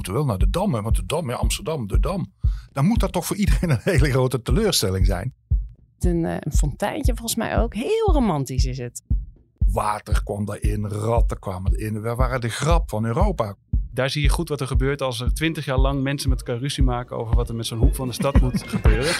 moeten wel naar de Dam. Want de Dam, ja, Amsterdam, de Dam. Dan moet dat toch voor iedereen een hele grote teleurstelling zijn. Een, eh, een fonteintje volgens mij ook. Heel romantisch is het. Water kwam daarin, ratten kwamen erin. We waren de grap van Europa. Daar zie je goed wat er gebeurt als er twintig jaar lang mensen met elkaar ruzie maken over wat er met zo'n hoek van de stad moet gebeuren.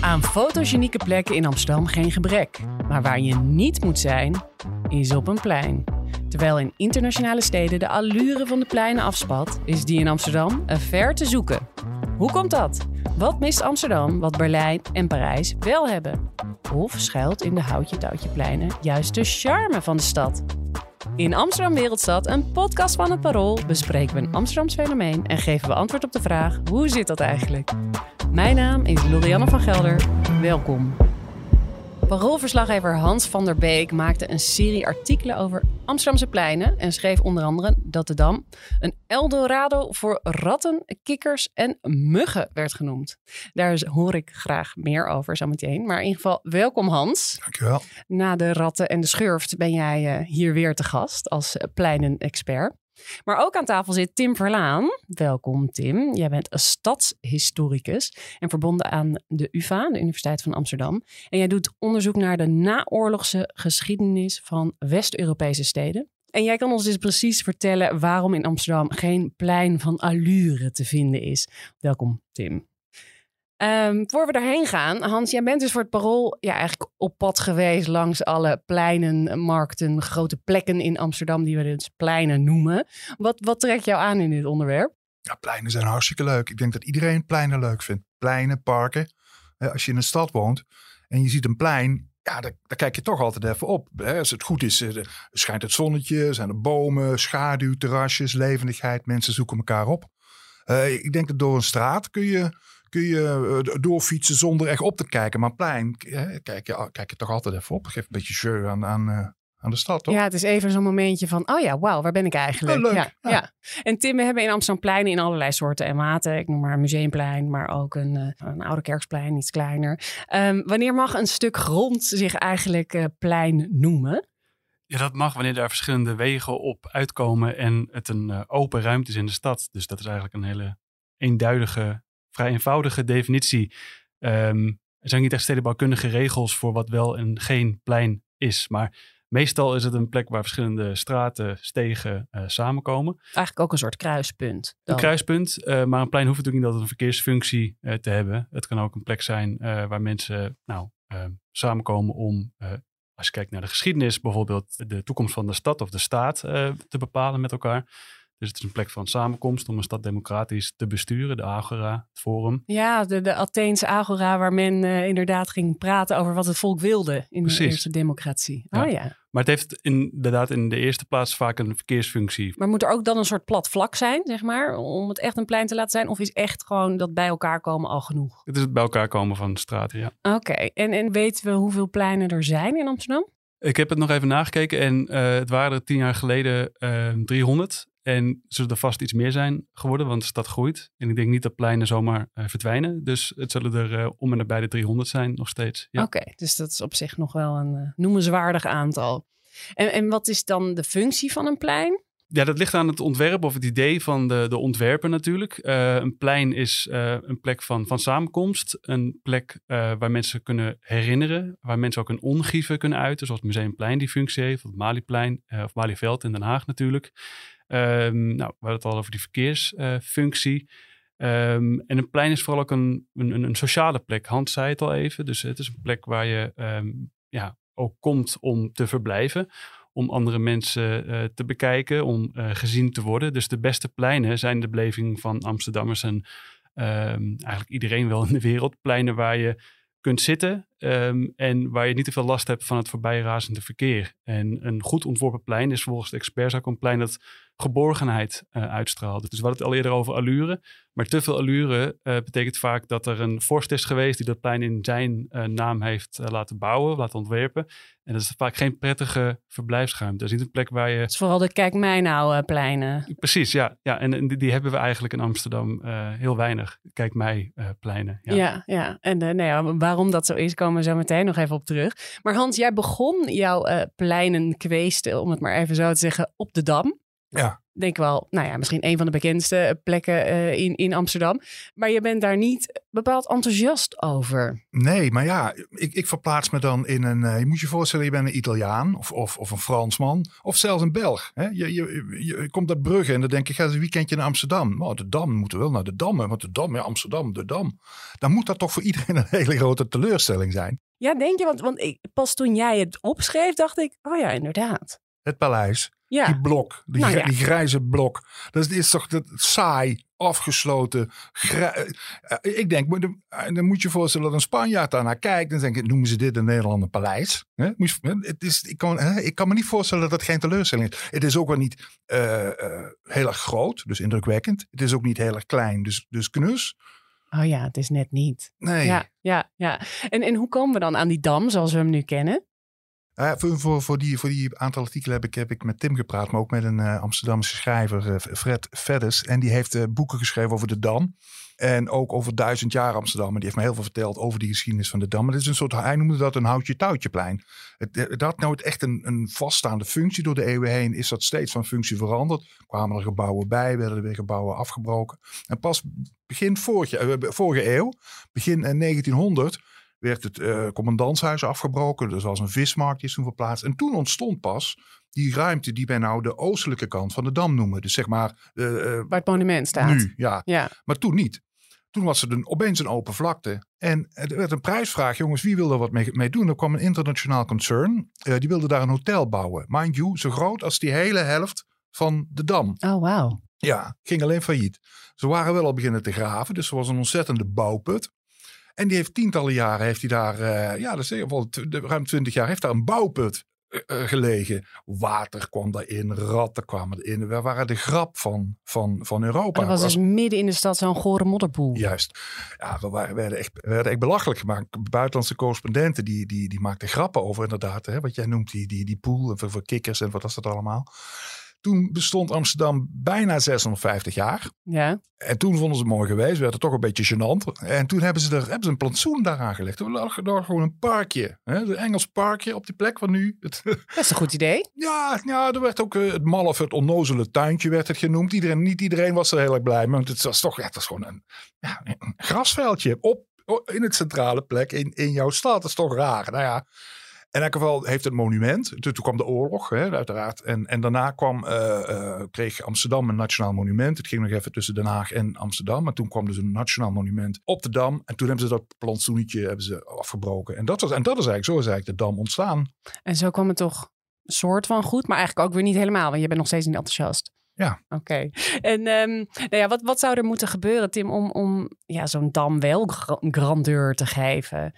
Aan fotogenieke plekken in Amsterdam geen gebrek. Maar waar je niet moet zijn, is op een plein. Terwijl in internationale steden de allure van de pleinen afspat, is die in Amsterdam ver te zoeken. Hoe komt dat? Wat mist Amsterdam wat Berlijn en Parijs wel hebben? Of schuilt in de houtje-touwtje-pleinen juist de charme van de stad? In Amsterdam Wereldstad, een podcast van het Parool, bespreken we een Amsterdams fenomeen en geven we antwoord op de vraag: hoe zit dat eigenlijk? Mijn naam is Lorianne van Gelder. Welkom. Paroolverslaggever Hans van der Beek maakte een serie artikelen over Amsterdamse pleinen en schreef onder andere dat de Dam een Eldorado voor ratten, kikkers en muggen werd genoemd. Daar hoor ik graag meer over zometeen. Maar in ieder geval, welkom Hans. Dankjewel. Na de ratten en de schurft ben jij uh, hier weer te gast als uh, pleinen-expert. Maar ook aan tafel zit Tim Verlaan. Welkom Tim. Jij bent een stadshistoricus en verbonden aan de UvA, de Universiteit van Amsterdam. En jij doet onderzoek naar de naoorlogse geschiedenis van West-Europese steden. En jij kan ons dus precies vertellen waarom in Amsterdam geen plein van allure te vinden is. Welkom Tim. Um, voor we daarheen gaan, Hans, jij bent dus voor het parool ja, eigenlijk op pad geweest langs alle pleinen, markten, grote plekken in Amsterdam die we dus pleinen noemen. Wat, wat trekt jou aan in dit onderwerp? Ja, pleinen zijn hartstikke leuk. Ik denk dat iedereen pleinen leuk vindt. Pleinen, parken. Als je in een stad woont en je ziet een plein, ja, daar, daar, kijk je toch altijd even op. Als het goed is, schijnt het zonnetje, zijn er bomen, schaduw, terrasjes, levendigheid. Mensen zoeken elkaar op. Uh, ik denk dat door een straat kun je kun je doorfietsen zonder echt op te kijken. Maar plein, kijk je, kijk je toch altijd even op. Geef een beetje show aan, aan, aan de stad, toch? Ja, het is even zo'n momentje van, oh ja, wauw, waar ben ik eigenlijk? Oh, leuk. Ja, ja. ja, En Tim, we hebben in Amsterdam pleinen in allerlei soorten en maten. Ik noem maar een museumplein, maar ook een, een oude kerksplein, iets kleiner. Um, wanneer mag een stuk grond zich eigenlijk uh, plein noemen? Ja, dat mag wanneer daar verschillende wegen op uitkomen en het een uh, open ruimte is in de stad. Dus dat is eigenlijk een hele eenduidige vrij eenvoudige definitie. Um, er zijn niet echt stedenbouwkundige regels voor wat wel en geen plein is. Maar meestal is het een plek waar verschillende straten, stegen uh, samenkomen. Eigenlijk ook een soort kruispunt. Dan. Een kruispunt, uh, maar een plein hoeft natuurlijk niet altijd een verkeersfunctie uh, te hebben. Het kan ook een plek zijn waar mensen nou, ehm, samenkomen om, als je kijkt naar de geschiedenis, bijvoorbeeld de toekomst van de stad of de staat te bepalen met elkaar. Dus het is een plek van samenkomst om een stad democratisch te besturen, de Agora, het Forum. Ja, de, de Atheense Agora, waar men uh, inderdaad ging praten over wat het volk wilde in Precies. de eerste democratie. Ja. Oh ja. Maar het heeft inderdaad in de eerste plaats vaak een verkeersfunctie. Maar moet er ook dan een soort plat vlak zijn, zeg maar, om het echt een plein te laten zijn? Of is echt gewoon dat bij elkaar komen al genoeg? Het is het bij elkaar komen van de straten, ja. Oké, en, en weten we hoeveel pleinen er zijn in Amsterdam? Ik heb het nog even nagekeken en uh, het waren er tien jaar geleden uh, 300. En zullen er vast iets meer zijn geworden, want de stad groeit. En ik denk niet dat pleinen zomaar uh, verdwijnen. Dus het zullen er uh, om en nabij de 300 zijn nog steeds. Ja. Oké, okay, dus dat is op zich nog wel een uh, noemenswaardig aantal. En, en wat is dan de functie van een plein? Ja, dat ligt aan het ontwerp of het idee van de, de ontwerper natuurlijk. Uh, een plein is uh, een plek van, van samenkomst. Een plek uh, waar mensen kunnen herinneren. Waar mensen ook een ongieven kunnen uiten. Zoals het Museumplein die functie heeft. Of het Malieplein of Malieveld in Den Haag natuurlijk. Um, nou, we hadden het al over die verkeersfunctie. Um, en een plein is vooral ook een, een, een, sociale plek. Hans zei het al even. Dus het is een plek waar je um, ja, ook komt om te verblijven om andere mensen uh, te bekijken, om uh, gezien te worden. Dus de beste pleinen zijn de beleving van Amsterdammers en eigenlijk iedereen wel in de wereld. Pleinen waar je kunt zitten um, en waar je niet te veel last hebt van het voorbijrazende verkeer. En een goed ontworpen plein is volgens de experts ook een plein dat geborgenheid uh, uitstraalt. Dus we hadden het al eerder over allure. Maar te veel allure uh, betekent vaak dat er een vorst is geweest die dat plein in zijn uh, naam heeft laten bouwen, laten ontwerpen. En dat is vaak geen prettige verblijfsruimte. Dat is niet een plek waar je... Het is vooral de kijk mij nou pleinen. Precies, ja. ja en, en die, die, hebben we eigenlijk in Amsterdam heel weinig. Kijk mij pleinen. Ja, ja. ja. En nou ja, waarom dat zo is, komen zo meteen nog even op terug. Maar Hans, jij begon jouw pleinen kweesten, om het maar even zo te zeggen, op de Dam. Ja. Denk wel, nou ja, misschien een van de bekendste plekken eh, in, in Amsterdam. Maar je bent daar niet bepaald enthousiast over. Nee, maar ja, ik, ik verplaats me dan in een. eh, je moet je voorstellen, je bent een Italiaan of, of, of een Fransman of zelfs een Belg. Hè? Je, je, je, je komt uit Brugge en dan denk ik, ga eens een weekendje naar Amsterdam. Nou, de Dam, we moeten wel naar de Dam, hè, want de Dam, ja, Amsterdam, de Dam. Dan moet dat toch voor iedereen een hele grote teleurstelling zijn. Ja, denk je? Want, want ik, pas toen jij het opschreef, dacht ik, oh ja, inderdaad. Het paleis, Ja, die blok, die, Nou ja. die grijze blok. Dat is toch dat, saai, afgesloten. grij- eh, ik denk, maar dan, dan moet je je voorstellen dat een Spanjaard daarnaar kijkt. Dan denk ik, noemen ze dit in Nederland een paleis? Hè? Moet je- Het is, ik, kan, hè, ik kan me niet voorstellen dat het geen teleurstelling is. Het is ook wel niet eh, eh, heel erg groot, dus indrukwekkend. Het is ook niet heel erg klein, dus, dus knus. oh ja, het is net niet. Nee. Ja, ja, ja. En, en hoe komen we dan aan die dam zoals we hem nu kennen? Eh, voor, voor, die, voor die aantal artikelen heb ik, heb ik met Tim gepraat, maar ook met een eh, Amsterdamse schrijver, eh, Fred Veddes. En die heeft boeken geschreven over de Dam. En ook over duizend jaar Amsterdam. En die heeft me heel veel verteld over die geschiedenis van de Dam. Maar het is een soort, hij noemde dat een houtje-touwtjeplein. Het, het had nooit echt een, een vaststaande functie. Door de eeuwen heen is dat steeds van functie veranderd. Kwamen er gebouwen bij, werden er weer gebouwen afgebroken. En pas begin vorige, vorige eeuw, begin eh, 1900 werd het eh, commandantshuis afgebroken. Dus was een vismarkt die is toen verplaatst. En toen ontstond pas die ruimte die wij nou de oostelijke kant van de Dam noemen. Dus zeg maar eh, eh, Waar het monument staat. nu, ja. Ja. Maar toen niet. Toen was er een, opeens een open vlakte. En er werd een prijsvraag. Jongens, wie wil er wat mee, mee doen? Er kwam een internationaal concern. die wilde daar een hotel bouwen. Mind you, zo groot als die hele helft van de Dam. Oh, wauw. Ja, ging alleen failliet. Ze waren wel al beginnen te graven. Dus er was een ontzettende bouwput. En die heeft tientallen jaren, heeft hij daar, eh, ja, dat is in ieder geval tw- de- ruim twintig jaar, heeft daar een bouwput eh, eh, gelegen. Water kwam daarin, ratten kwamen erin. We waren de grap van, van, van Europa. Dat was dus midden in de stad zo'n gore modderpoel. Juist. Ja, we waren, werden, echt, we werden echt belachelijk gemaakt. Buitenlandse correspondenten die, die, die maakten grappen over inderdaad. Hè, wat jij noemt, die, die, die pool en voor, voor kikkers en wat was dat allemaal. Toen bestond Amsterdam bijna 650 jaar. Ja. En toen vonden ze het mooi geweest. Werd het toch een beetje gênant. En toen hebben ze er hebben ze een plantsoen daar aangelegd. Er lag er gewoon een parkje. Hè, een Engels parkje op die plek van nu. Het, Dat is een goed idee. ja, ja, er werd ook eh, het mal of het onnozele tuintje werd het genoemd. Iedereen, niet iedereen was er heel erg blij mee. Want het was toch ja, het was gewoon een, ja, een grasveldje op- in het centrale plek in, in jouw stad. Dat is toch raar. Nou ja, in elk geval heeft het monument. Toen, kwam de oorlog, hè, uiteraard. En, en daarna kwam, eh, eh, kreeg Amsterdam een nationaal monument. Het ging nog even tussen Den Haag en Amsterdam. Maar toen kwam dus een nationaal monument op de Dam. En toen hebben ze dat plantsoenetje hebben ze afgebroken. En dat, was, en dat is eigenlijk, zo is eigenlijk de Dam ontstaan. En zo kwam het toch soort van goed, maar eigenlijk ook weer niet helemaal, want je bent nog steeds niet enthousiast. Ja. Oké. En ehm, nou ja, wat, wat zou er moeten gebeuren, Tim, om, om ja, zo'n dam wel gra- grandeur te geven?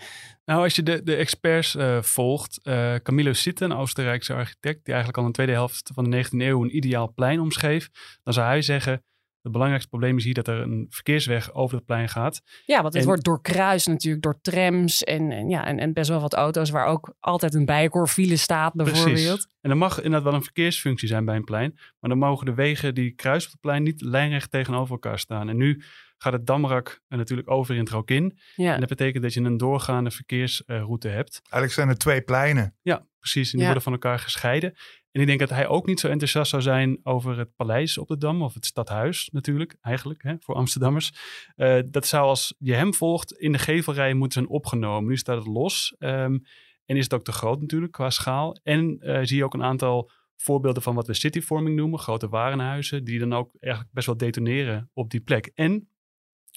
Nou, als je de, de experts eh, volgt, eh, Camilo Sitte, een Oostenrijkse architect, die eigenlijk al in de tweede helft van de 19e eeuw een ideaal plein omschreef, dan zou hij zeggen, het belangrijkste probleem is hier dat er een verkeersweg over het plein gaat. Ja, want het En- wordt doorkruist natuurlijk door trams en, en, ja, en, en best wel wat auto's waar ook altijd een bijenkorfile staat bijvoorbeeld. En er mag inderdaad wel een verkeersfunctie zijn bij een plein, maar dan mogen de wegen die kruisen op het plein niet lijnrecht tegenover elkaar staan. En nu gaat het Damrak er natuurlijk over in het Rokin. Ja. En dat betekent dat je een doorgaande verkeersroute hebt. Eigenlijk zijn er twee pleinen. Ja, precies. En die Ja. worden van elkaar gescheiden. En ik denk dat hij ook niet zo enthousiast zou zijn over het paleis op de Dam. Of het stadhuis natuurlijk, eigenlijk, hè, voor Amsterdammers. Eh, dat zou als je hem volgt in de gevelrij moeten zijn opgenomen. Nu staat het los. ehm, en is het ook te groot natuurlijk qua schaal. En eh, zie je ook een aantal voorbeelden van wat we cityforming noemen. Grote warenhuizen die dan ook eigenlijk best wel detoneren op die plek. En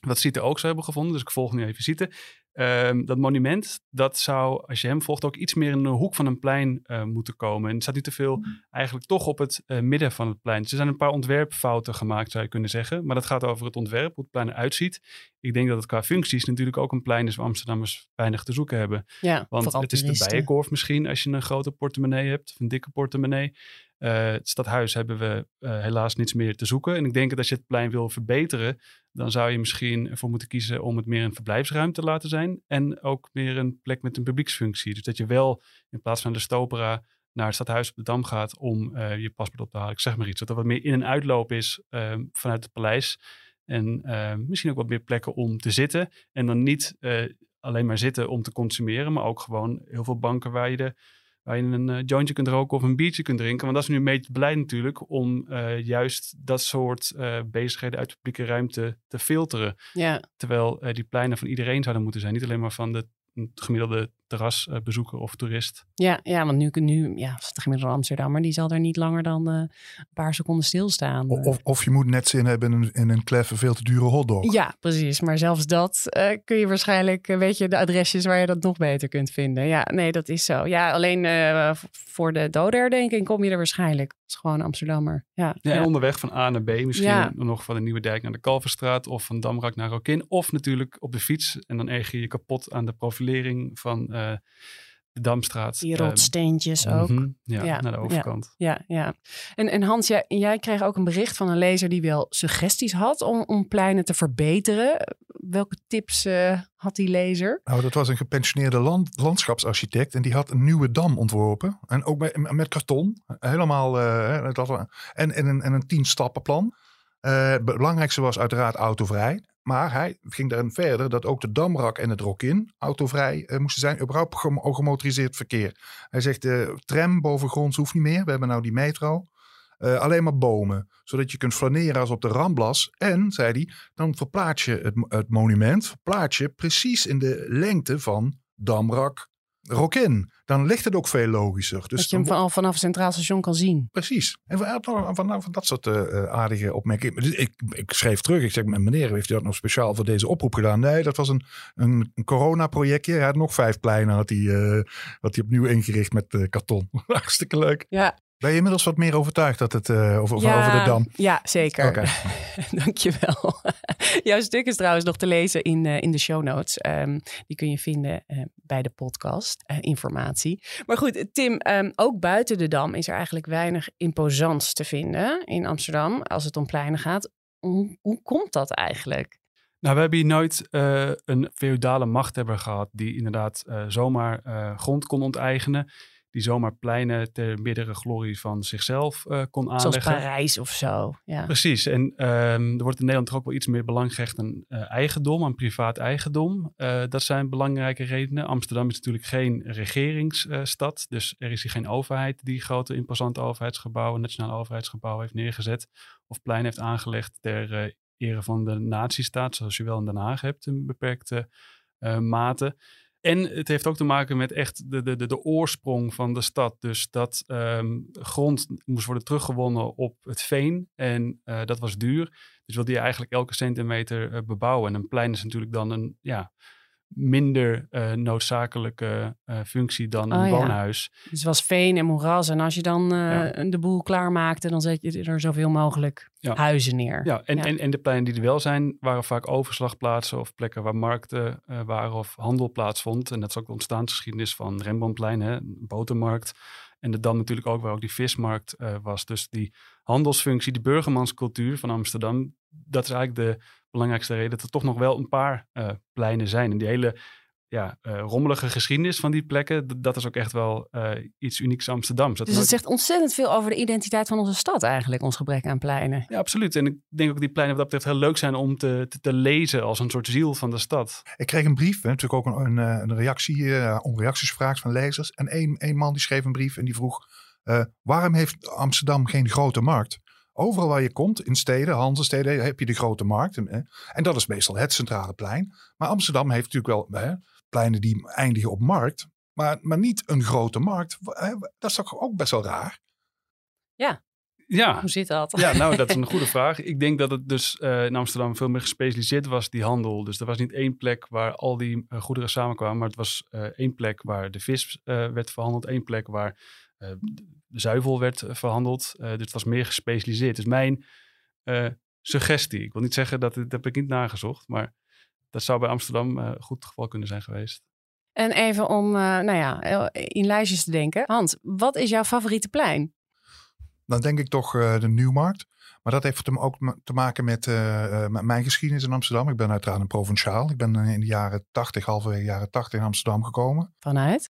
wat Siete ook zou hebben gevonden, dus ik volg nu even Siete. Ehm, dat monument, dat zou, als je hem volgt, ook iets meer in de hoek van een plein eh, moeten komen. En het staat niet te veel eigenlijk toch op het eh, midden van het plein. Dus er zijn een paar ontwerpfouten gemaakt, zou je kunnen zeggen. Maar dat gaat over het ontwerp, hoe het plein eruit ziet. Ik denk dat het qua functies natuurlijk ook een plein is waar Amsterdammers weinig te zoeken hebben. ja, Want het is de bijenkorf misschien als je een grote portemonnee hebt, of een dikke portemonnee. Eh, het stadhuis hebben we eh, helaas niets meer te zoeken. En ik denk dat als je het plein wil verbeteren, dan zou je misschien ervoor moeten kiezen om het meer een verblijfsruimte te laten zijn. En ook meer een plek met een publieksfunctie. Dus dat je wel in plaats van de Stopera naar het stadhuis op de Dam gaat om eh, je paspoort op te halen. Ik zeg maar iets. Dat er wat meer in- en uitloop is eh, vanuit het paleis. En misschien ook wat meer plekken om te zitten. En dan niet alleen maar zitten om te consumeren, maar ook gewoon heel veel banken waar je, de, waar je een uh, jointje kunt roken of een biertje kunt drinken. Want dat is nu een beetje beleid natuurlijk om uh, juist dat soort uh, bezigheden uit de publieke ruimte te filteren. Ja. Terwijl die pleinen van iedereen zouden moeten zijn. Niet alleen maar van de gemiddelde terrasbezoeker of toerist. Ja, ja want nu, nu ja, de gemiddelde Amsterdammer, die zal er niet langer dan uh, een paar seconden stilstaan. Of, of je moet net zin hebben in een, in een kleffe, veel te dure hotdog. Ja, precies. Maar zelfs dat uh, kun je waarschijnlijk, uh, weet je, de adresjes waar je dat nog beter kunt vinden. Ja, nee, dat is zo. Ja, alleen voor de dodenherdenking kom je er waarschijnlijk. Dat is gewoon Amsterdammer. Ja, ja, en onderweg van A naar B, misschien ja. nog van de Nieuwe Dijk naar de Kalverstraat of van Damrak naar Rokin. Of natuurlijk op de fiets en dan erg je je kapot aan de profilering van uh, de Damstraat. Die rotsteentjes uh, ook. Mm -hmm, ja, ja, naar de overkant. Ja, ja. ja. En, en Hans, jij, jij, kreeg ook een bericht van een lezer die wel suggesties had om, om pleinen te verbeteren. Welke tips uh, had die lezer? Nou, dat was een gepensioneerde land, landschapsarchitect en die had een nieuwe dam ontworpen. En ook met, met karton. Helemaal. Uh, dat, en, en, een, en een tien stappenplan. het belangrijkste was uiteraard autovrij. Maar hij ging daarin verder dat ook de Damrak en het Rokin autovrij uh, moesten zijn. Überhaupt gemotoriseerd verkeer. Hij zegt de tram bovengronds hoeft niet meer. We hebben nou die metro. Uh, alleen maar bomen. Zodat je kunt flaneren als op de Ramblas. En, zei hij, dan verplaats je het, het monument verplaats je precies in de lengte van Damrak Rokin. Dan ligt het ook veel logischer. Dus dat je hem van, vanaf het Centraal Station kan zien. Precies. En van, van, van dat soort uh, aardige opmerkingen. Dus ik, ik schreef terug. Ik zeg, meneer, heeft u dat nog speciaal voor deze oproep gedaan? Nee, dat was een, een, een corona-projectje. Hij had nog vijf pleinen had hij, uh, had hij opnieuw ingericht met uh, karton. Hartstikke leuk. Ja, ben je inmiddels wat meer overtuigd dat het uh, over, ja, over de dam? Ja, zeker. Okay. Dankjewel. Jouw stuk is trouwens nog te lezen in, uh, in de show notes. Um, die kun je vinden uh, bij de podcast, informatie. Maar goed, Tim, um, ook buiten de dam is er eigenlijk weinig imposants te vinden in Amsterdam als het om pleinen gaat. Hoe, hoe komt dat eigenlijk? Nou, we hebben hier nooit uh, een feudale machthebber gehad die inderdaad uh, zomaar uh, grond kon onteigenen die zomaar pleinen ter meerdere glorie van zichzelf uh, kon aanleggen. Zoals Parijs of zo. Ja. Precies. En um, er wordt in Nederland toch ook wel iets meer belang gehecht aan uh, eigendom, aan privaat eigendom. Uh, dat zijn belangrijke redenen. Amsterdam is natuurlijk geen regeringsstad. dus er is hier geen overheid die grote imposante overheidsgebouwen, nationale overheidsgebouwen heeft neergezet. Of plein heeft aangelegd ter ere van de nazistaat, zoals je wel in Den Haag hebt in beperkte mate. En het heeft ook te maken met echt de, de, de, oorsprong van de stad. Dus dat um, grond moest worden teruggewonnen op het veen. En uh, dat was duur. Dus wilde je eigenlijk elke centimeter uh, bebouwen. En een plein is natuurlijk dan een ja, minder uh, noodzakelijke uh, functie dan een oh, woonhuis. Ja. Dus was veen en moeras. En als je dan uh, ja. de boel klaarmaakte, dan zet je er zoveel mogelijk ja. huizen neer. Ja, en, En, en de pleinen die er wel zijn, waren vaak overslagplaatsen of plekken waar markten waren of handel plaatsvond. En dat is ook de ontstaansgeschiedenis van Rembrandtplein, hè, botermarkt. En de Dam natuurlijk ook, waar ook die vismarkt was. Dus die handelsfunctie, die burgermanscultuur van Amsterdam, dat is eigenlijk de belangrijkste reden dat er toch nog wel een paar uh, pleinen zijn. En die hele ja, uh, rommelige geschiedenis van die plekken, dat is ook echt wel uh, iets unieks Amsterdams. Dus het zegt ontzettend veel over de identiteit van onze stad eigenlijk, ons gebrek aan pleinen. Ja, absoluut. En ik denk ook dat die pleinen wat dat betreft heel leuk zijn om te, te, te, lezen als een soort ziel van de stad. Ik kreeg een brief, hè, natuurlijk ook een, een, een reactie, uh, om reacties gevraagd van lezers. En één, één man die schreef een brief en die vroeg, waarom heeft Amsterdam geen grote markt? Overal waar je komt, in steden, handelssteden, heb je de grote markt. En, dat is meestal het centrale plein. Maar Amsterdam heeft natuurlijk wel hè, pleinen die eindigen op markt. Maar, maar niet een grote markt. Dat is toch ook best wel raar? Ja. Ja. Hoe zit dat? Ja, nou, dat is een goede vraag. Ik denk dat het dus uh, in Amsterdam veel meer gespecialiseerd was, die handel. Dus er was niet één plek waar al die uh, goederen samenkwamen, maar het was uh, één plek waar de vis werd verhandeld, één plek waar zuivel werd eh, verhandeld. Uh, dus het was meer gespecialiseerd. Dus mijn uh, suggestie, ik wil niet zeggen dat, dat heb ik niet nagezocht, maar dat zou bij Amsterdam uh, goed het geval kunnen zijn geweest. En even om, nou ja, in lijstjes te denken. Hans, wat is jouw favoriete plein? Dan denk ik toch de Nieuwmarkt. Maar dat heeft ook te maken met, met, mijn geschiedenis in Amsterdam. Ik ben uiteraard een provinciaal. Ik ben in de jaren 80, halverwege jaren 80 in Amsterdam gekomen. Vanuit?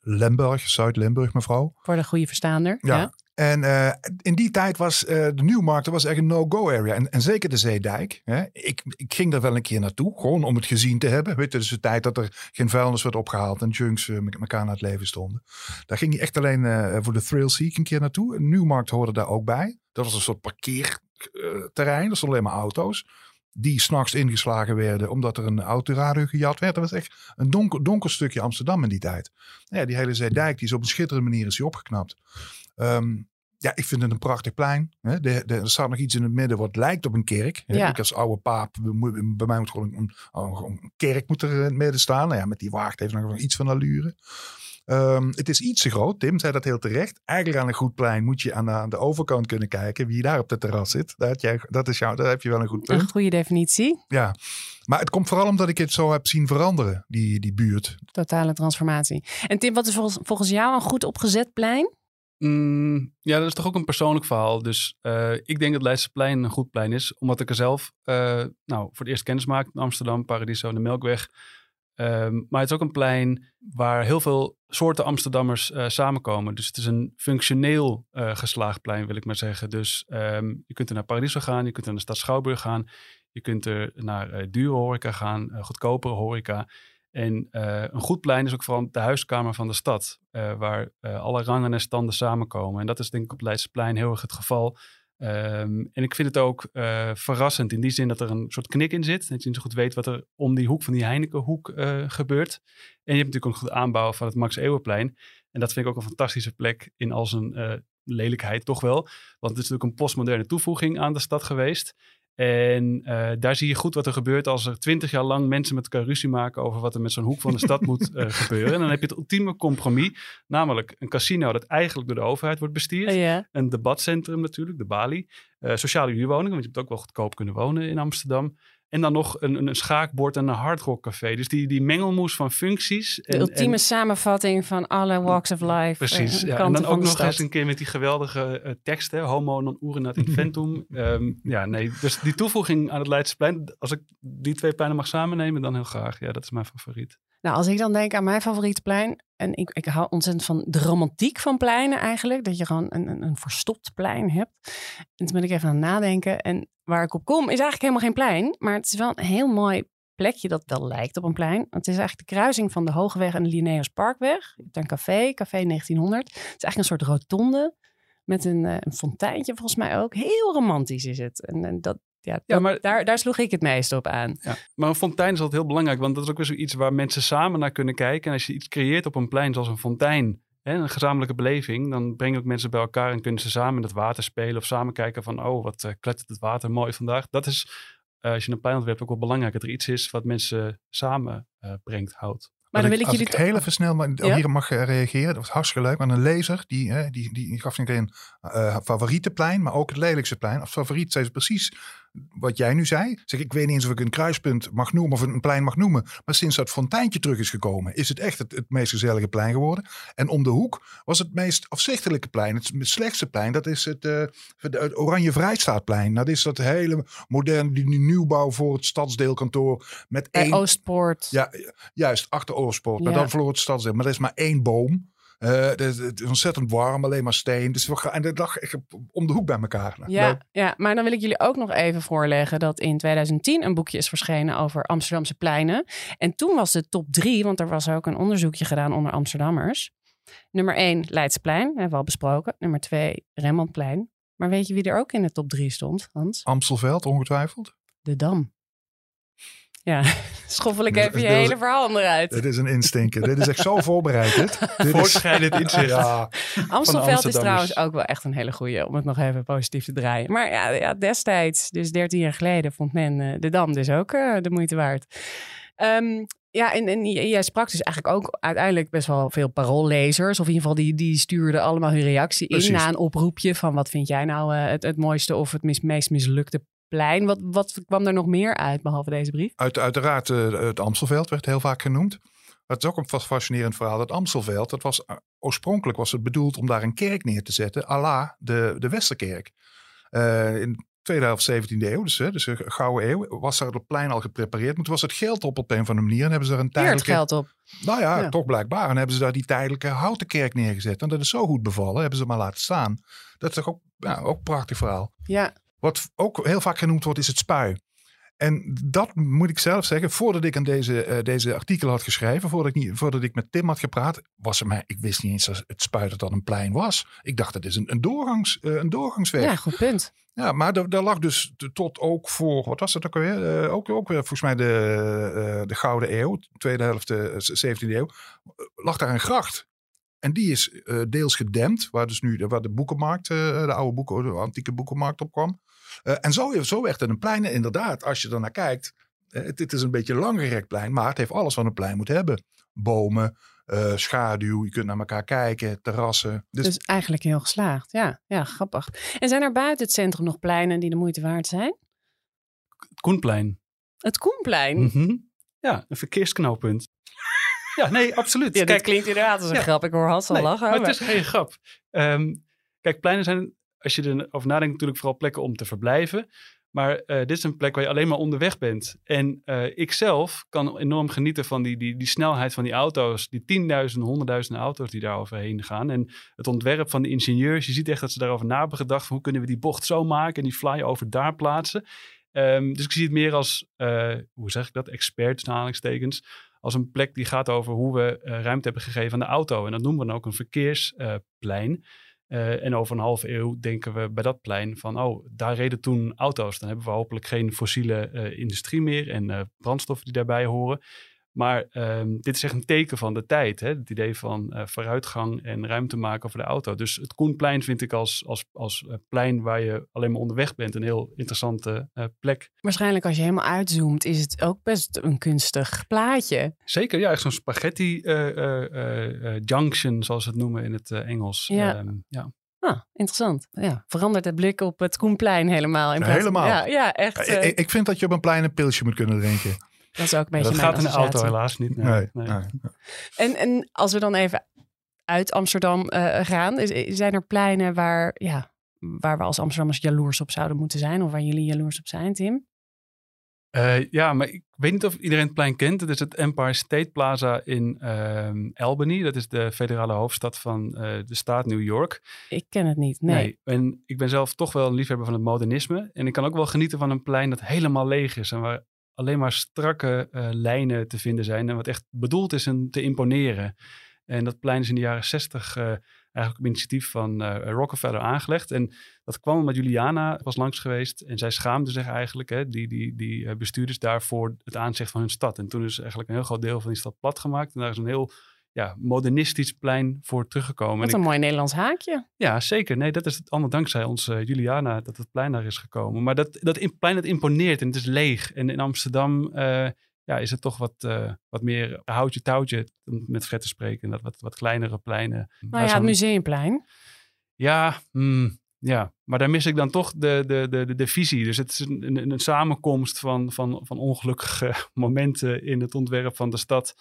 Limburg, Zuid-Limburg, mevrouw. Voor de goede verstaander. Ja. ja. En uh, in die tijd was uh, de Nieuwmarkt was echt een no-go area. En, en, zeker de Zeedijk. Hè. Ik, ik ging daar wel een keer naartoe, gewoon om het gezien te hebben. Weet je, dus de tijd dat er geen vuilnis werd opgehaald en junks uh, met elkaar naar het leven stonden. Daar ging je echt alleen voor de thrill seek een keer naartoe. Nieuwmarkt hoorde daar ook bij. Dat was een soort parkeerterrein, dat stonden alleen maar auto's die s'nachts ingeslagen werden omdat er een autoradio gejat werd. Dat was echt een donker, donker stukje Amsterdam in die tijd. Ja, die hele Zeedijk die is op een schitterende manier is die opgeknapt. Um, ja, ik vind het een prachtig plein. Hè. De, de, er staat nog iets in het midden wat lijkt op een kerk. Ja. Ik als oude paap, bij mij moet gewoon een, een, kerk moet er in het midden staan. Nou ja, met die wacht heeft nog iets van allure. Um, het is iets te groot. Tim zei dat heel terecht. Eigenlijk aan een goed plein moet je aan de, aan de overkant kunnen kijken. Wie daar op de terras zit. Dat, jij, dat is jou, daar heb je wel een goed punt. Een goede definitie. Ja, maar het komt vooral omdat ik het zo heb zien veranderen, die, die buurt. Totale transformatie. En Tim, wat is volgens, volgens jou een goed opgezet plein? Mm, ja, dat is toch ook een persoonlijk verhaal. Dus uh, ik denk dat Leidseplein een goed plein is. Omdat ik er zelf uh, nou, voor het eerst kennis maak in Amsterdam, Paradiso en de Melkweg. Um, maar het is ook een plein waar heel veel soorten Amsterdammers uh, samenkomen. Dus het is een functioneel geslaagd plein, wil ik maar zeggen. Dus um, je kunt er naar Paradiso gaan, je kunt er naar de stad Schouwburg gaan. Je kunt er naar dure horeca gaan, goedkopere horeca. En uh, een goed plein is ook vooral de huiskamer van de stad, uh, waar uh, alle rangen en standen samenkomen. En dat is denk ik op Leidseplein heel erg het geval. Um, en ik vind het ook verrassend in die zin dat er een soort knik in zit. Dat je niet zo goed weet wat er om die hoek van die Heinekenhoek gebeurt. En je hebt natuurlijk ook een goed aanbouw van het Max Eeuwenplein. En dat vind ik ook een fantastische plek in al zijn lelijkheid toch wel. Want het is natuurlijk een postmoderne toevoeging aan de stad geweest. En uh, daar zie je goed wat er gebeurt als er twintig jaar lang mensen met elkaar ruzie maken over wat er met zo'n hoek van de stad moet uh, gebeuren. En dan heb je het ultieme compromis, namelijk een casino dat eigenlijk door de overheid wordt bestuurd. Ja. Een debatcentrum natuurlijk, de Bali. Uh, sociale huurwoningen, want je moet ook wel goedkoop kunnen wonen in Amsterdam. En dan nog een, een schaakbord en een hardrockcafé. Dus die, die mengelmoes van functies. De ultieme samenvatting van alle walks of life. Precies. Ja. En dan ook nog eens een keer met die geweldige uh, teksten. Homo non urinat inventum. um, ja, nee. Dus die toevoeging aan het Leidseplein. Als ik die twee pleinen mag samennemen, dan heel graag. Ja, dat is mijn favoriet. Nou, als ik dan denk aan mijn favoriete plein. En ik, ik hou ontzettend van de romantiek van pleinen eigenlijk. Dat je gewoon een, een, een verstopt plein hebt. En toen ben ik even aan het nadenken. En waar ik op kom is eigenlijk helemaal geen plein. Maar het is wel een heel mooi plekje dat wel lijkt op een plein. Het is eigenlijk de kruising van de Hogeweg en de Linnaeus Parkweg. Je hebt een café, Café 1900. Het is eigenlijk een soort rotonde met een, uh, een fonteintje volgens mij ook. Heel romantisch is het. En, en dat, ja, ja, maar daar, daar sloeg ik het meest op aan. Ja, maar een fontein is altijd heel belangrijk, want dat is ook weer zoiets waar mensen samen naar kunnen kijken. En als je iets creëert op een plein zoals een fontein, hè, een gezamenlijke beleving, dan breng je ook mensen bij elkaar en kunnen ze samen in het water spelen of samen kijken van, oh, wat uh, klettert het water mooi vandaag. Dat is, uh, als je een plein ontwerpt, ook wel belangrijk. Dat er iets is wat mensen samen uh, brengt, houdt. Maar dan wil ik, als jullie ik heel even snel maar ja? hier mag reageren. Dat was hartstikke leuk. Maar een lezer die, hè, die, die, die gaf niet een uh, favoriete plein, maar ook het lelijkste plein. Als favoriet zei ze precies wat jij nu zei. Zeg, ik weet niet eens of ik een kruispunt mag noemen of een plein mag noemen. Maar sinds dat fonteintje terug is gekomen, is het echt het, het meest gezellige plein geworden. En om de hoek was het meest afzichtelijke plein. Het, het slechtste plein, dat is het, uh, het Oranje Vrijstaatplein. Dat is dat hele moderne die nieuwbouw voor het stadsdeelkantoor. Met Bij één, Oostpoort. Ja, juist, achter Oostpoort. Ja. Maar dan voor het stadsdeel. Maar er is maar één boom. Uh, het, is ontzettend warm, alleen maar steen. Dus we gaan, en dat lag echt om de hoek bij elkaar. Nou, ja, ja, maar dan wil ik jullie ook nog even voorleggen dat in 2010 een boekje is verschenen over Amsterdamse pleinen. En toen was de top drie, want er was ook een onderzoekje gedaan onder Amsterdammers. Nummer één, Leidseplein, hebben we al besproken. Nummer twee, Rembrandtplein. Maar weet je wie er ook in de top drie stond, Hans? Amstelveld, ongetwijfeld. De Dam. Ja, schoffel ik even je hele verhaal eruit. Dit is een instinker. dit is echt zo voorbereid. Dit, dit Voortschrijdend inzicht. Ja. Amstelveld is trouwens ook wel echt een hele goeie, om het nog even positief te draaien. Maar ja, ja destijds, dus 13 jaar geleden, vond men uh, de Dam dus ook uh, de moeite waard. Um, ja, en, en jij sprak dus eigenlijk ook uiteindelijk best wel veel paroollezers. Of in ieder geval die, die stuurden allemaal hun reactie in na een oproepje van wat vind jij nou uh, het, het mooiste of het mis, meest mislukte plein. Wat, wat kwam er nog meer uit behalve deze brief? Uit, uiteraard, uh, het Amstelveld werd heel vaak genoemd. Het is ook een fascinerend verhaal. Het Amstelveld, dat was, uh, oorspronkelijk was het bedoeld om daar een kerk neer te zetten, à la de, de Westerkerk. Uh, in tweede helft 17e eeuw, dus, hè, dus een gouden eeuw, was daar het plein al geprepareerd. Maar toen was het geld op op een of andere manier. En hebben ze er een Hier het tijdelijke... geld op. Nou ja, Ja. toch blijkbaar. En hebben ze daar die tijdelijke houten kerk neergezet. En dat is zo goed bevallen, hebben ze maar laten staan. Dat is toch ook, ja, ook een prachtig verhaal. Ja, Wat ook heel vaak genoemd wordt, is het spui. En dat moet ik zelf zeggen, voordat ik aan deze, eh, deze artikel had geschreven, voordat ik, niet, voordat ik met Tim had gepraat, was er mij, ik wist niet eens dat het spui dat dat een plein was. Ik dacht, het is een, een, doorgangs, eh, een doorgangsweg. ja, goed punt. Ja, maar daar lag dus tot ook voor, wat was het ook alweer? Eh, ook, ook weer volgens mij de, de Gouden Eeuw, tweede helft eh, 17e eeuw, lag daar een gracht. En die is deels gedempt, waar dus nu de, waar de boekenmarkt, de oude boeken, de antieke boekenmarkt op kwam. Eh, en zo, zo werd het een plein. En inderdaad, als je er naar kijkt, eh, het, het is een beetje een langgerekt plein, maar het heeft alles wat een plein moet hebben. Bomen, eh, schaduw, je kunt naar elkaar kijken, terrassen. Dus, Dus eigenlijk heel geslaagd. Ja, ja, grappig. En zijn er buiten het centrum nog pleinen die de moeite waard zijn? Het Koenplein. Het Koenplein. Mhm. Ja, een verkeersknooppunt. ja, nee, absoluut. Ja, dit Kijk, klinkt inderdaad als een Ja. grap. Ik hoor Hans al Nee, lachen. maar maar- het is geen grap. Ehm, kijk, pleinen zijn, als je erover nadenkt, natuurlijk vooral plekken om te verblijven. Maar eh, dit is een plek waar je alleen maar onderweg bent. En eh, ik zelf kan enorm genieten van die, die, die snelheid van die auto's. Die tienduizenden, honderdduizenden auto's die daar overheen gaan. En het ontwerp van de ingenieurs. Je ziet echt dat ze daarover na hebben gedacht. Van hoe kunnen we die bocht zo maken en die flyover daar plaatsen. Ehm, dus ik zie het meer als, eh, hoe zeg ik dat, expert aanhalingstekens. Als een plek die gaat over hoe we ruimte hebben gegeven aan de auto. En dat noemen we dan ook een verkeersplein. Eh, en over een halve eeuw denken we bij dat plein van, oh, daar reden toen auto's. Dan hebben we hopelijk geen fossiele eh, industrie meer en eh, brandstoffen die daarbij horen. Maar ehm, dit is echt een teken van de tijd. Hè? Het idee van eh, vooruitgang en ruimte maken voor de auto. Dus het Koenplein vind ik als, als, als eh, plein waar je alleen maar onderweg bent een heel interessante eh, plek. Waarschijnlijk als je helemaal uitzoomt is het ook best een kunstig plaatje. Zeker, ja, echt zo'n spaghetti eh, eh, eh, eh, junction, zoals ze het noemen in het Engels. Ja. Ehm, ja. Ah, interessant. Ja, verandert het blik op het Koenplein helemaal. In plaats- Helemaal. Ja, ja echt. ik, ik- ik vind dat je op een plein een pilsje moet kunnen drinken. Dat is ook een beetje dat mijn gaat in de auto helaas niet. Nee, nee. nee. En, en als we dan even uit Amsterdam eh, gaan, is- zijn er pleinen waar, ja, waar we als Amsterdammers jaloers op zouden moeten zijn? Of waar jullie jaloers op zijn, Tim? Eh, ja, maar ik weet niet of iedereen het plein kent. Het is het Empire State Plaza in ehm, Albany. Dat is de federale hoofdstad van eh, de staat New York. Ik ken het niet. Nee. En ik ben zelf toch wel een liefhebber van het modernisme. En ik kan ook wel genieten van een plein dat helemaal leeg is. En waar alleen maar strakke eh, lijnen te vinden zijn. En wat echt bedoeld is om te imponeren. En dat plein is in de jaren zestig eh, eigenlijk op initiatief van eh, Rockefeller aangelegd. En dat kwam omdat Juliana was langs geweest. En zij schaamde zich eigenlijk, hè, die, die, die bestuurders, daarvoor het aanzicht van hun stad. En toen is eigenlijk een heel groot deel van die stad plat gemaakt. En daar is een heel ja, modernistisch plein voor teruggekomen. Wat En een mooi Nederlands haakje. ja, zeker. Nee, dat is het allemaal dankzij ons eh, Juliana dat het plein daar is gekomen. Maar dat, dat in- plein dat imponeert en het is leeg. En in Amsterdam eh, ja, is het toch wat, eh, wat meer houtje touwtje, om met Fred te spreken. Dat wat, wat kleinere pleinen. Nou ja, het museumplein. ja, mm, ja, maar daar mis ik dan toch de, de, de, de, de visie. Dus het is een, een, een samenkomst van, van, van ongelukkige momenten in het ontwerp van de stad.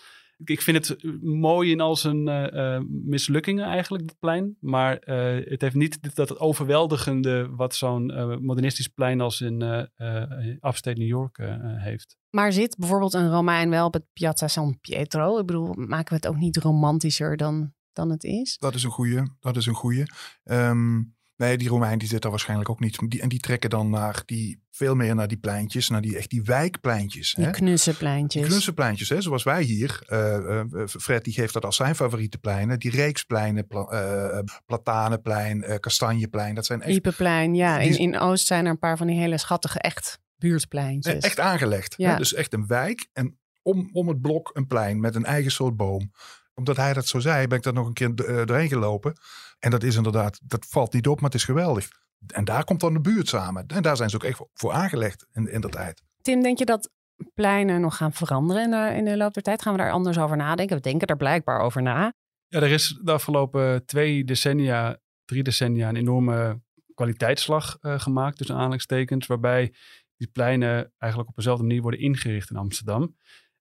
Ik, vind het mooi in al zijn eh, eh, mislukkingen eigenlijk, dat plein. Maar eh, het heeft niet dit- dat overweldigende wat zo'n eh, modernistisch plein als in eh eh, Upstate New York eh, eh, heeft. Maar zit bijvoorbeeld een Romein wel op het Piazza San Pietro? Ik bedoel, maken we het ook niet romantischer dan, dan het is? Dat is een goeie. Dat is een goeie. Ehm, nee, die Romein die zit daar waarschijnlijk ook niet. Die, en die trekken dan naar die, veel meer naar die pleintjes, naar die echt die wijkpleintjes. Die hè? knusse Die knussenpleintjes, hè, zoals wij hier. eh, eh, Fred die geeft dat als zijn favoriete pleinen. Die reekspleinen, pla, eh, platanenplein, eh, kastanjeplein. Dat zijn echt, Iepenplein, ja. Die In, in Oost zijn er een paar van die hele schattige echt buurtpleintjes. eh, echt aangelegd. Ja. Hè? Dus echt een wijk. En om, om het blok een plein met een eigen soort boom. Omdat hij dat zo zei, ben ik daar nog een keer eh, doorheen gelopen. En dat is inderdaad, dat valt niet op, maar het is geweldig. En daar komt dan de buurt samen. En daar zijn ze ook echt voor- aangelegd in, in dat tijd. Tim, denk je dat pleinen nog gaan veranderen in de, in de loop der tijd? Gaan we daar anders over nadenken? We denken er blijkbaar over na. Ja, er is de afgelopen twee decennia, drie decennia, een enorme kwaliteitsslag eh, gemaakt, tussen aanhalingstekens, waarbij die pleinen eigenlijk op dezelfde manier worden ingericht in Amsterdam.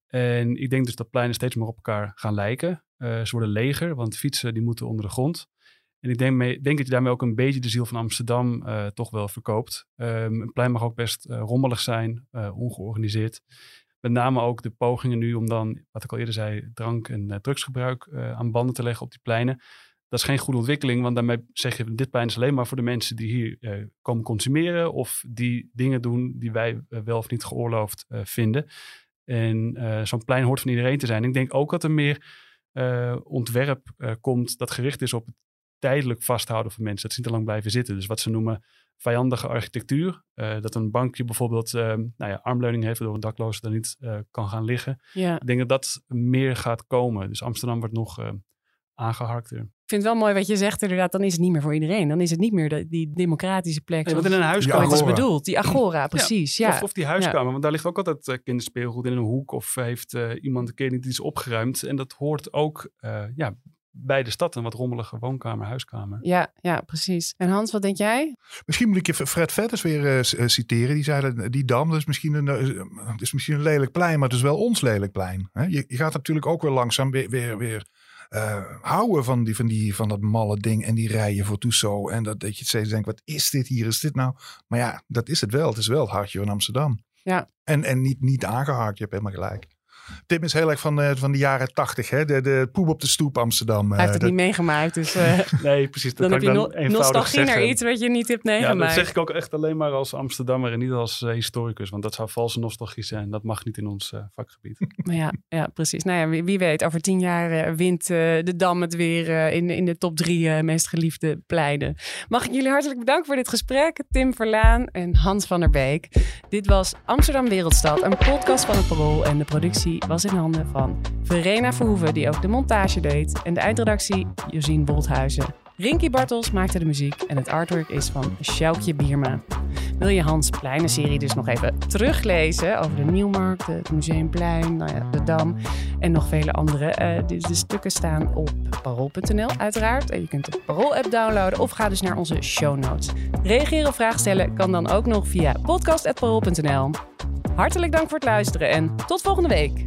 En ik denk dus dat pleinen steeds meer op elkaar gaan lijken. Eh, ze worden leger, want fietsen die moeten onder de grond. En ik denk, denk dat je daarmee ook een beetje de ziel van Amsterdam uh, toch wel verkoopt. Um, een plein mag ook best uh, rommelig zijn, uh, ongeorganiseerd. Met name ook de pogingen nu om dan, wat ik al eerder zei, drank- en drugsgebruik aan banden te leggen op die pleinen. Dat is geen goede ontwikkeling, want daarmee zeg je, dit plein is alleen maar voor de mensen die hier komen consumeren of die dingen doen die wij wel of niet geoorloofd vinden. En zo'n plein hoort van iedereen te zijn. Ik denk ook dat er meer ontwerp komt dat gericht is op het tijdelijk vasthouden van mensen. Dat ze niet te lang blijven zitten. Dus wat ze noemen vijandige architectuur. Uh, dat een bankje bijvoorbeeld uh, nou ja, armleuning heeft, waardoor een dakloze daar niet uh, kan gaan liggen. Ja. Ik denk dat dat meer gaat komen. Dus Amsterdam wordt nog aangeharkter. Ik vind het wel mooi wat je zegt, inderdaad. Dan is het niet meer voor iedereen. Dan is het niet meer de, die democratische plek. Want in een huiskamer is bedoeld. Die agora, precies. Ja. Of, of, die huiskamer, want daar ligt ook altijd kinderspeelgoed in een hoek. Of heeft iemand een keer niet iets opgeruimd. En dat hoort ook ja, bij de stad een wat rommelige woonkamer, huiskamer. Ja, ja, precies. En Hans, wat denk jij? Misschien moet ik je Fred Vetters weer uh, citeren. Die zei die dam, dat is, misschien een, uh, is misschien een lelijk plein, maar het is wel ons lelijk plein. Hè? Je, je, gaat natuurlijk ook weer langzaam weer, weer, weer uh, houden van, die, van, die, van dat malle ding en die rijen voor Toeso. En dat, dat je steeds denkt, wat is dit hier? Is dit nou? Maar ja, dat is het wel. Het is wel het hartje van Amsterdam. Ja. En, en niet, niet aangehaakt, je hebt helemaal gelijk. Tim is heel erg van, uh, van de jaren tachtig, hè? De, de poep op de stoep Amsterdam. Hij heeft het niet meegemaakt, dus... Uh, nee, precies. Dat dan kan heb je no nostalgie naar iets wat je niet hebt meegemaakt. Ja, dat zeg ik ook echt alleen maar als Amsterdammer en niet als uh, historicus. Want dat zou valse nostalgie zijn. Dat mag niet in ons vakgebied. Maar ja, ja, precies. Nou ja, wie, wie weet, over tien jaar wint de Dam het weer in, in de top drie meest geliefde pleinen. Mag ik jullie hartelijk bedanken voor dit gesprek. Tim Verlaan en Hans van der Beek. Dit was Amsterdam Wereldstad, een podcast van het Parool. En de productie was in handen van Verena Verhoeven, die ook de montage deed. En de eindredactie Josien Bolthuizen. Rinky Bartels maakte de muziek en het artwork is van Sjoukje Bierma. Wil je Hans Pleinen-serie dus nog even teruglezen over de Nieuwmarkt, het Museumplein, nou ja, de Dam en nog vele andere? Uh, de, de, stukken staan op parool.nl uiteraard. En je kunt de Parool-app downloaden of ga dus naar onze show notes. Reageren of vragen stellen kan dan ook nog via podcast.parool.nl. Hartelijk dank voor het luisteren en tot volgende week.